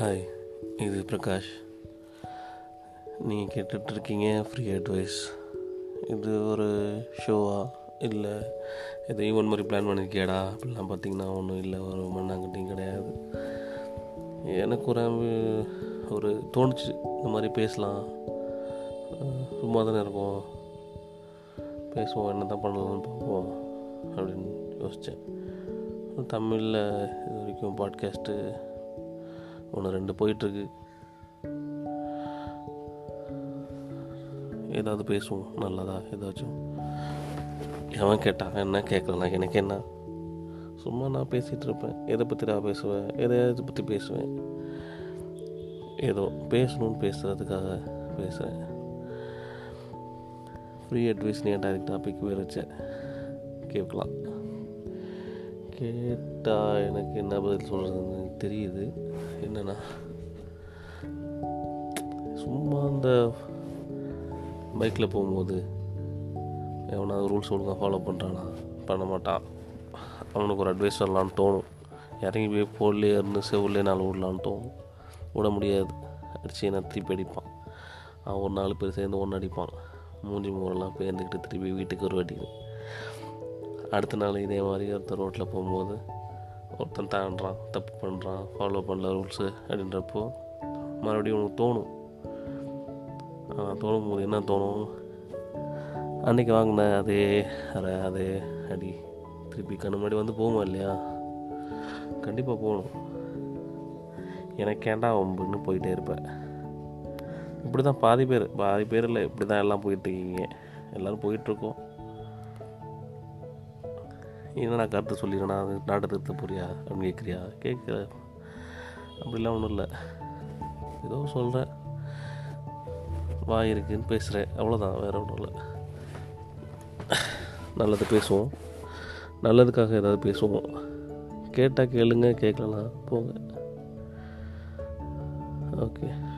Hi இது பிரகாஷ். நீங்கள் கேட்டுட்ருக்கீங்க ஃப்ரீ அட்வைஸ் இது ஒரு ஷோவா இல்லை எது ஈவன் மாதிரி பிளான் பண்ணியிருக்கியாடா அப்படிலாம் பார்த்தீங்கன்னா ஒன்றும் இல்லை ஒரு மண்ணாங்கட்டியும் கிடையாது. எனக்கு ஒரு ஒரு தோணுச்சு இந்த மாதிரி பேசலாம். சும்மா தானே இருக்கும் பேசுவோம் என்ன தான் பண்ணலாம்னு பார்ப்போம் அப்படின்னு யோசித்தேன் தமிழில் இது வரைக்கும் பாட்காஸ்ட்டு ஒன்று ரெண்டு போயிட்டுருக்கு. ஏதாவது பேசுவோம் நல்லதா ஏதாச்சும். எவன் கேட்டான் என்ன கேட்கலண்ணா எனக்கு என்ன? சும்மா நான் பேசிகிட்டு இருப்பேன். எதை பற்றி நான் பேசுவேன் எதையாவது பற்றி பேசுவேன்? ஏதோ பேசணும்னு பேசுகிறதுக்காக பேசுகிறேன் ஃப்ரீ அட்வைஸ் நீ டைரக்ட் டாபிக் வேறு வச்சேன் கேட்கலாம். கேட்டால் எனக்கு என்ன பதில் சொல்கிறதுன்னு தெரியுது. என்னென்னா சும்மா அந்த பைக்கில் போகும்போது எவனாவது ரூல்ஸ் ஒழுங்காக ஃபாலோ பண்ணுறானா பண்ண மாட்டான். அவனுக்கு ஒரு அட்வைஸ் சொல்லலான்னு தோணும். இறங்கி போய் போடலே இருந்து செவ்விலே நாலு விடலான்னு தோணும். விட முடியாது. அடித்து என்ன திருப்பி அடிப்பான். அவன் ஒரு நாலு பேர் சேர்ந்து ஒன்று அடிப்பான். மூஞ்சி மூரெல்லாம் பேர்ந்துக்கிட்டு திருப்பி வீட்டுக்கு ஒரு அடிக்கும் அடுத்த நாள் இதே மாதிரி ஒருத்தர் ரோட்டில் போகும்போது ஒருத்தன் தாண்டுறான் தப்பு பண்ணுறான் ஃபாலோ பண்ணல ரூல்ஸு அப்படின்றப்போ மறுபடியும் உனக்கு தோணும். தோணும் போது என்ன தோணும்? அன்றைக்கி வாங்கின அதே அரை அதே அடி. திருப்பி கண்ணு முன்னாடி வந்து போகுமா இல்லையா? கண்டிப்பாக போகணும். எனக்கு ஏண்டா ஒம்புன்னு போயிட்டே இருப்பேன். இப்படி தான் பாதி பேர் பாதி பேர் இல்லை இப்படி தான் எல்லாம் போயிட்டுருக்கீங்க எல்லோரும் போயிட்டுருக்கோம் என்னடா கருத்து சொல்லிடுறேன்? அது திருத்த போறியா அப்படின்னு கேட்குறியா? கேட்குற அப்படிலாம் ஒன்றும் இல்லை. ஏதோ சொல்கிறேன் வாய் இருக்குன்னு பேசுகிறேன் அவ்வளோதான் வேறு ஒன்றும் இல்லை. நல்லது பேசுவோம். நல்லதுக்காக ஏதாவது பேசுவோம். கேட்டால் கேளுங்க கேட்கலாம் போங்க. ஓகே.